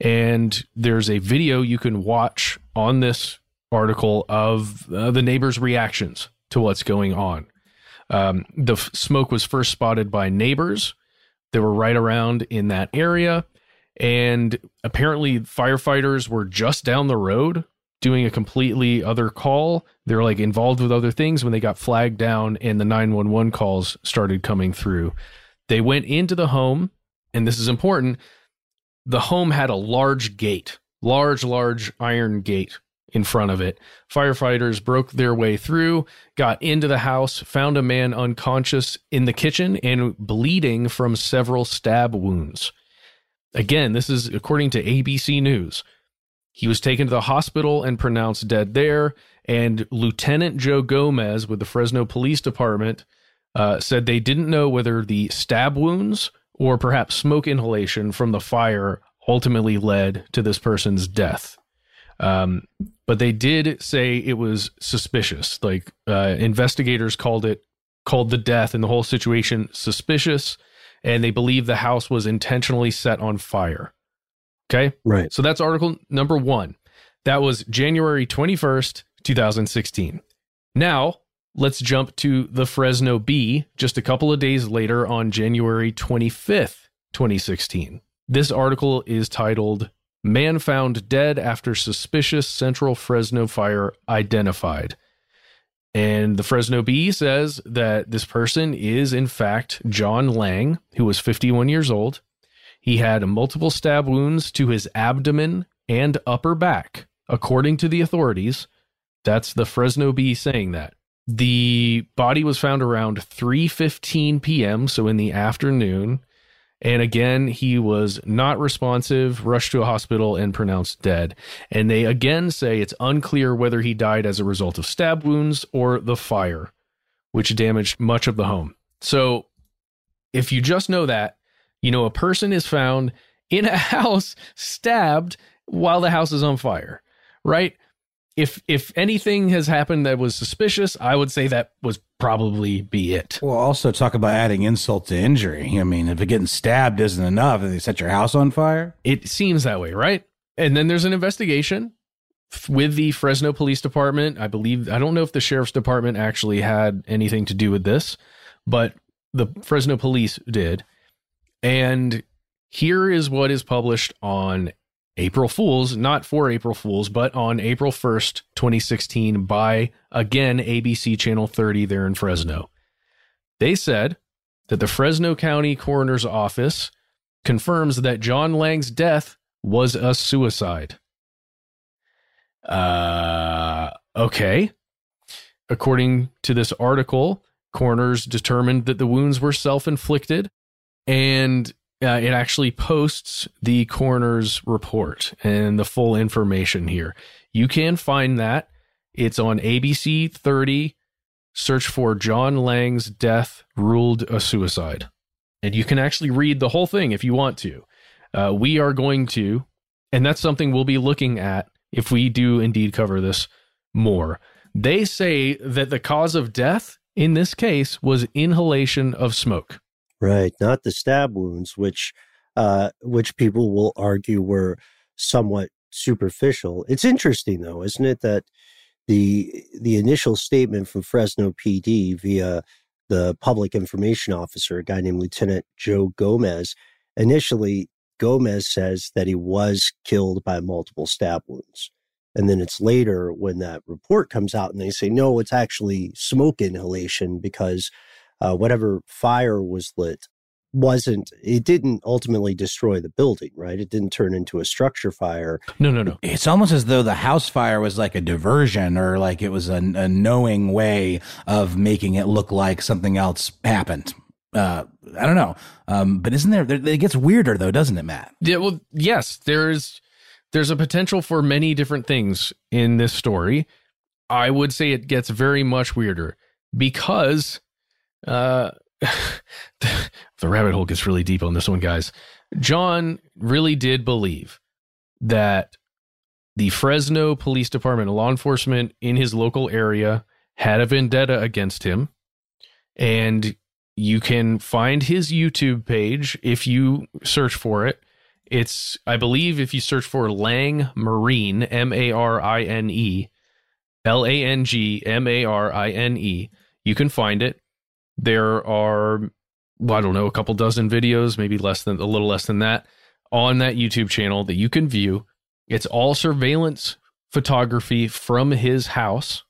And there's a video you can watch on this article of uh, the neighbors' reactions to what's going on. Um, the f- smoke was first spotted by neighbors that were right around in that area. And apparently, firefighters were just down the road doing a completely other call. They're like involved with other things when they got flagged down and the 911 calls started coming through. They went into the home, and this is important. The home had a large gate, large, large iron gate in front of it. Firefighters broke their way through, got into the house, found a man unconscious in the kitchen and bleeding from several stab wounds. Again, this is according to ABC News. He was taken to the hospital and pronounced dead there. And Lieutenant Joe Gomez with the Fresno Police Department uh, said they didn't know whether the stab wounds or perhaps smoke inhalation from the fire ultimately led to this person's death. Um, but they did say it was suspicious. Like uh, investigators called it called the death and the whole situation suspicious, and they believe the house was intentionally set on fire. Okay. Right. So that's article number one. That was January 21st, 2016. Now let's jump to the Fresno Bee just a couple of days later on January 25th, 2016. This article is titled Man Found Dead After Suspicious Central Fresno Fire Identified. And the Fresno Bee says that this person is, in fact, John Lang, who was 51 years old. He had multiple stab wounds to his abdomen and upper back, according to the authorities. That's the Fresno Bee saying that. The body was found around 3:15 p.m., so in the afternoon. And again, he was not responsive, rushed to a hospital, and pronounced dead. And they again say it's unclear whether he died as a result of stab wounds or the fire, which damaged much of the home. So if you just know that, you know, a person is found in a house stabbed while the house is on fire, right? If if anything has happened that was suspicious, I would say that was probably be it. Well, also talk about adding insult to injury. I mean, if getting stabbed isn't enough, and they set your house on fire. It seems that way, right? And then there's an investigation with the Fresno Police Department. I believe I don't know if the sheriff's department actually had anything to do with this, but the Fresno police did. And here is what is published on April Fools, not for April Fools, but on April 1st, 2016, by again ABC Channel 30 there in Fresno. They said that the Fresno County Coroner's Office confirms that John Lang's death was a suicide. Uh, okay. According to this article, coroners determined that the wounds were self inflicted and uh, it actually posts the coroner's report and the full information here. You can find that. It's on ABC 30. Search for John Lang's death ruled a suicide. And you can actually read the whole thing if you want to. Uh, we are going to, and that's something we'll be looking at if we do indeed cover this more. They say that the cause of death in this case was inhalation of smoke. Right, not the stab wounds, which uh, which people will argue were somewhat superficial. It's interesting, though, isn't it, that the the initial statement from Fresno PD via the public information officer, a guy named Lieutenant Joe Gomez, initially Gomez says that he was killed by multiple stab wounds. And then it's later when that report comes out and they say, no, it's actually smoke inhalation because uh, whatever fire was lit wasn't it didn't ultimately destroy the building right? It didn't turn into a structure fire. No no no. It's almost as though the house fire was like a diversion or like it was a, a knowing way of making it look like something else happened. Uh, i don't know. Um, but isn't there it gets weirder though doesn't it matt? Yeah well yes there's there's a potential for many different things in this story. I would say it gets very much weirder because uh, the rabbit hole gets really deep on this one, guys. John really did believe that the Fresno Police Department, law enforcement in his local area, had a vendetta against him. And you can find his YouTube page if you search for it. It's, I believe, if you search for Lang Marine, M A R I N E, L A N G M A R I N E, you can find it. There are, well, I don't know, a couple dozen videos, maybe less than a little less than that on that YouTube channel that you can view. It's all surveillance photography from his house.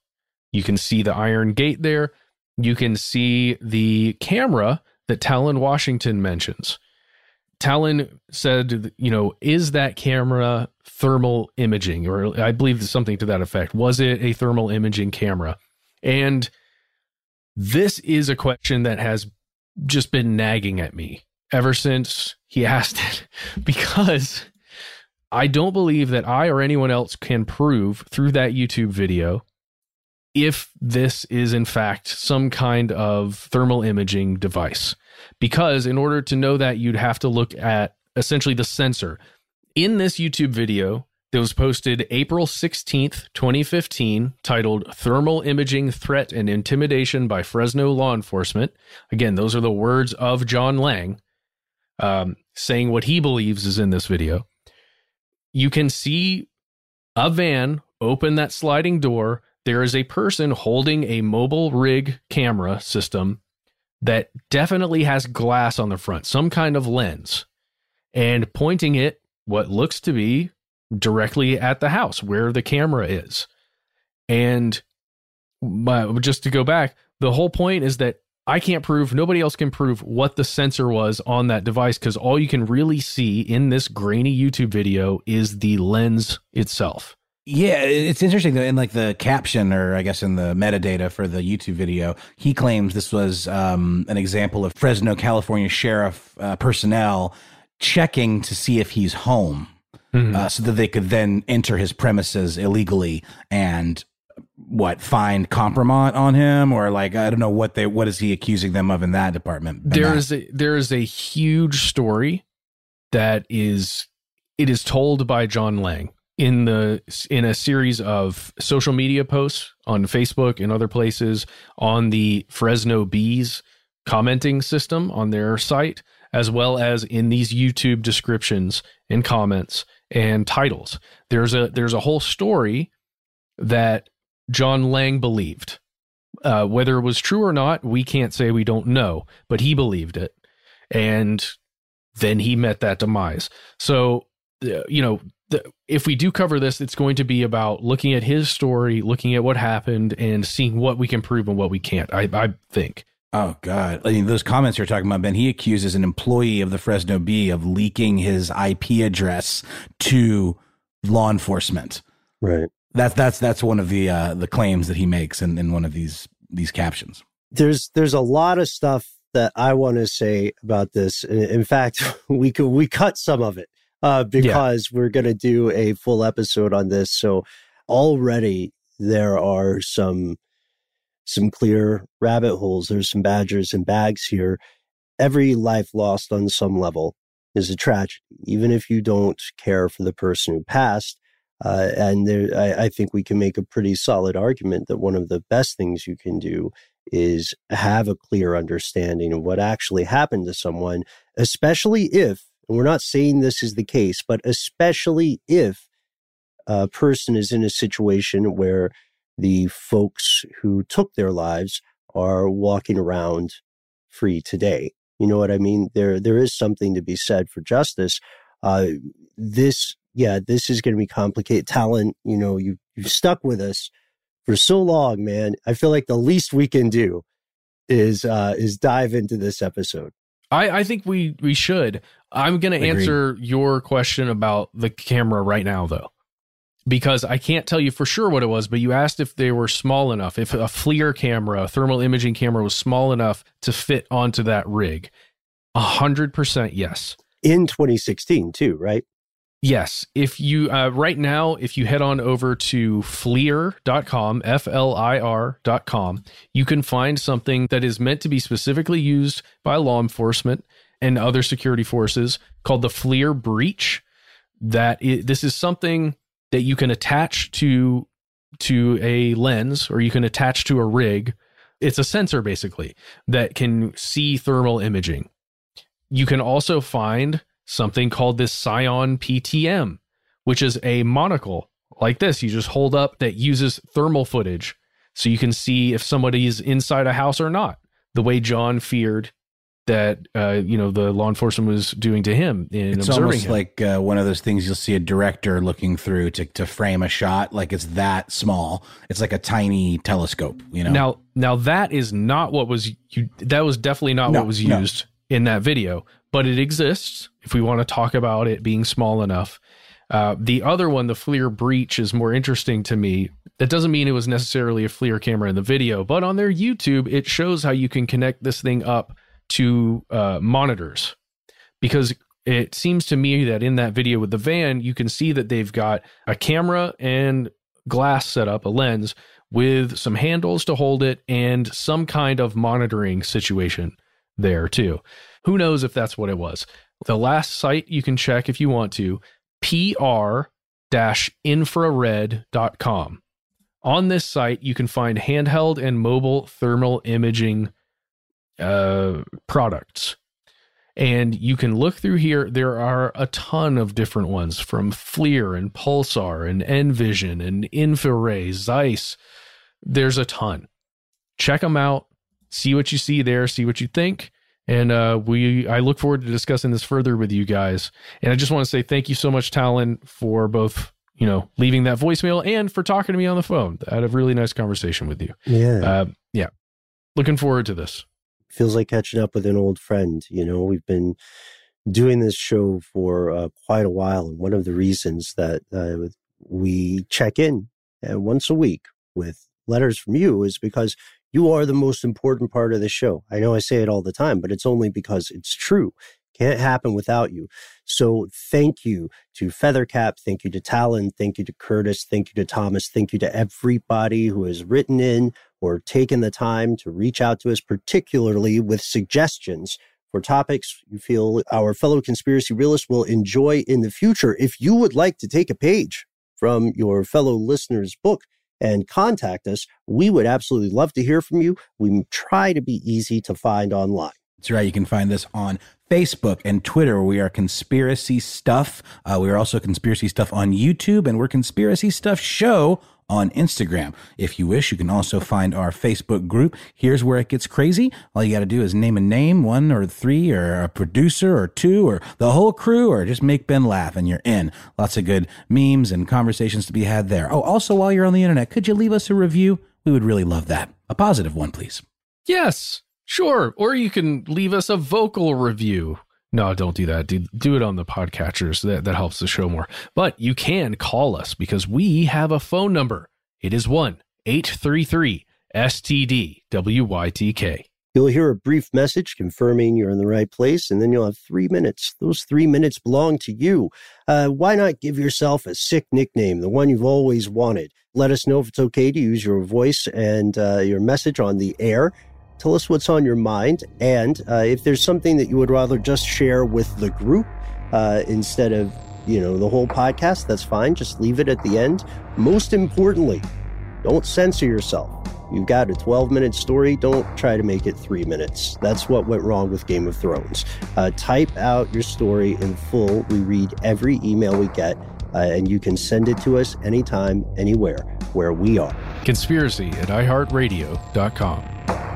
You can see the iron gate there. You can see the camera that Talon Washington mentions. Talon said, you know, is that camera thermal imaging? Or I believe something to that effect. Was it a thermal imaging camera? And this is a question that has just been nagging at me ever since he asked it because I don't believe that I or anyone else can prove through that YouTube video if this is in fact some kind of thermal imaging device. Because in order to know that, you'd have to look at essentially the sensor. In this YouTube video, that was posted April 16th, 2015, titled Thermal Imaging Threat and Intimidation by Fresno Law Enforcement. Again, those are the words of John Lang um, saying what he believes is in this video. You can see a van open that sliding door. there is a person holding a mobile rig camera system that definitely has glass on the front, some kind of lens, and pointing it what looks to be directly at the house where the camera is. And just to go back, the whole point is that I can't prove, nobody else can prove what the sensor was on that device because all you can really see in this grainy YouTube video is the lens itself. Yeah, it's interesting that in like the caption, or I guess in the metadata for the YouTube video, he claims this was um, an example of Fresno, California sheriff uh, personnel checking to see if he's home, mm-hmm. uh, so that they could then enter his premises illegally and what find compromise on him or like I don't know what they what is he accusing them of in that department. There is a there is a huge story that is it is told by John Lang in the in a series of social media posts on Facebook and other places on the Fresno Bees commenting system on their site as well as in these YouTube descriptions and comments and titles. There's a there's a whole story that John Lang believed. Uh, whether it was true or not, we can't say we don't know, but he believed it. And then he met that demise. So, uh, you know, the, if we do cover this, it's going to be about looking at his story, looking at what happened, and seeing what we can prove and what we can't. I, I think. Oh God! I mean, those comments you're talking about, Ben. He accuses an employee of the Fresno Bee of leaking his IP address to law enforcement. Right. That's that's that's one of the uh, the claims that he makes in, in one of these these captions. There's there's a lot of stuff that I want to say about this. In fact, we could we cut some of it uh, because yeah. we're going to do a full episode on this. So already there are some some clear rabbit holes. There's some badgers and bags here. Every life lost on some level is a tragedy, even if you don't care for the person who passed. Uh, and there, I, I, think we can make a pretty solid argument that one of the best things you can do is have a clear understanding of what actually happened to someone, especially if, and we're not saying this is the case, but especially if a person is in a situation where the folks who took their lives are walking around free today. You know what I mean? There, there is something to be said for justice. Uh, this yeah, this is going to be complicated. Talon, you know, you you stuck with us for so long, man. I feel like the least we can do is uh is dive into this episode. I I think we we should. I'm going to answer your question about the camera right now though. Because I can't tell you for sure what it was, but you asked if they were small enough, if a FLIR camera, a thermal imaging camera was small enough to fit onto that rig. A hundred percent yes. In 2016 too, right? Yes. If you, uh, right now, if you head on over to FLIR.com, F L I R.com, you can find something that is meant to be specifically used by law enforcement and other security forces called the FLIR breach. That this is something that you can attach to to a lens or you can attach to a rig. It's a sensor basically that can see thermal imaging. You can also find something called this Scion PTM, which is a monocle like this. You just hold up that uses thermal footage so you can see if somebody's inside a house or not, the way John feared that uh, you know the law enforcement was doing to him in it's observing almost him. like uh, one of those things you'll see a director looking through to, to frame a shot like it's that small it's like a tiny telescope you know now now that is not what was you that was definitely not no, what was used no. in that video but it exists if we want to talk about it being small enough. Uh, the other one, the FLIR breach, is more interesting to me. That doesn't mean it was necessarily a FLIR camera in the video, but on their YouTube, it shows how you can connect this thing up to uh, monitors. Because it seems to me that in that video with the van, you can see that they've got a camera and glass set up, a lens with some handles to hold it and some kind of monitoring situation there too. Who knows if that's what it was? The last site you can check if you want to, pr infrared.com. On this site, you can find handheld and mobile thermal imaging uh, products. And you can look through here. There are a ton of different ones from FLIR and Pulsar and Envision and InfiRay, Zeiss, there's a ton. Check them out, see what you see there, see what you think. And uh, we, I look forward to discussing this further with you guys. And I just want to say thank you so much, Talon, for both you know leaving that voicemail and for talking to me on the phone. I had a really nice conversation with you. Yeah. Uh, yeah. Looking forward to this. Feels like catching up with an old friend. You know, we've been doing this show for uh, quite a while. And one of the reasons that uh, we check in uh, once a week with letters from you is because you are the most important part of the show. I know I say it all the time, but it's only because it's true. Can't happen without you. So thank you to Feathercap. Thank you to Talon. Thank you to Curtis. Thank you to Thomas. Thank you to everybody who has written in or taken the time to reach out to us, particularly with suggestions for topics you feel our fellow conspiracy realists will enjoy in the future. If you would like to take a page from your fellow listeners' book and contact us, we would absolutely love to hear from you. We try to be easy to find online. That's right. You can find us on Facebook and Twitter. We are Conspiracy Stuff. Uh, we are also Conspiracy Stuff on YouTube, and we're Conspiracy Stuff Show on Instagram. If you wish, you can also find our Facebook group. Here's where it gets crazy. All you got to do is name a name, one or three, or a producer, or two, or the whole crew, or just make Ben laugh, and you're in. Lots of good memes and conversations to be had there. Oh, also, while you're on the internet, could you leave us a review? We would really love that. A positive one, please. Yes, sure. Or you can leave us a vocal review. No, don't do that. Do, do it on the podcatchers. That, that helps the show more. But you can call us because we have a phone number. It is 1 833 STD WYTK. You'll hear a brief message confirming you're in the right place, and then you'll have three minutes. Those three minutes belong to you. Uh, why not give yourself a sick nickname, the one you've always wanted? Let us know if it's okay to use your voice and uh, your message on the air. Tell us what's on your mind. And uh, if there's something that you would rather just share with the group uh, instead of, you know, the whole podcast, that's fine. Just leave it at the end. Most importantly, don't censor yourself. You've got a 12 minute story. Don't try to make it three minutes. That's what went wrong with Game of Thrones. Uh, type out your story in full. We read every email we get, uh, and you can send it to us anytime, anywhere, where we are. Conspiracy at iHeartRadio.com.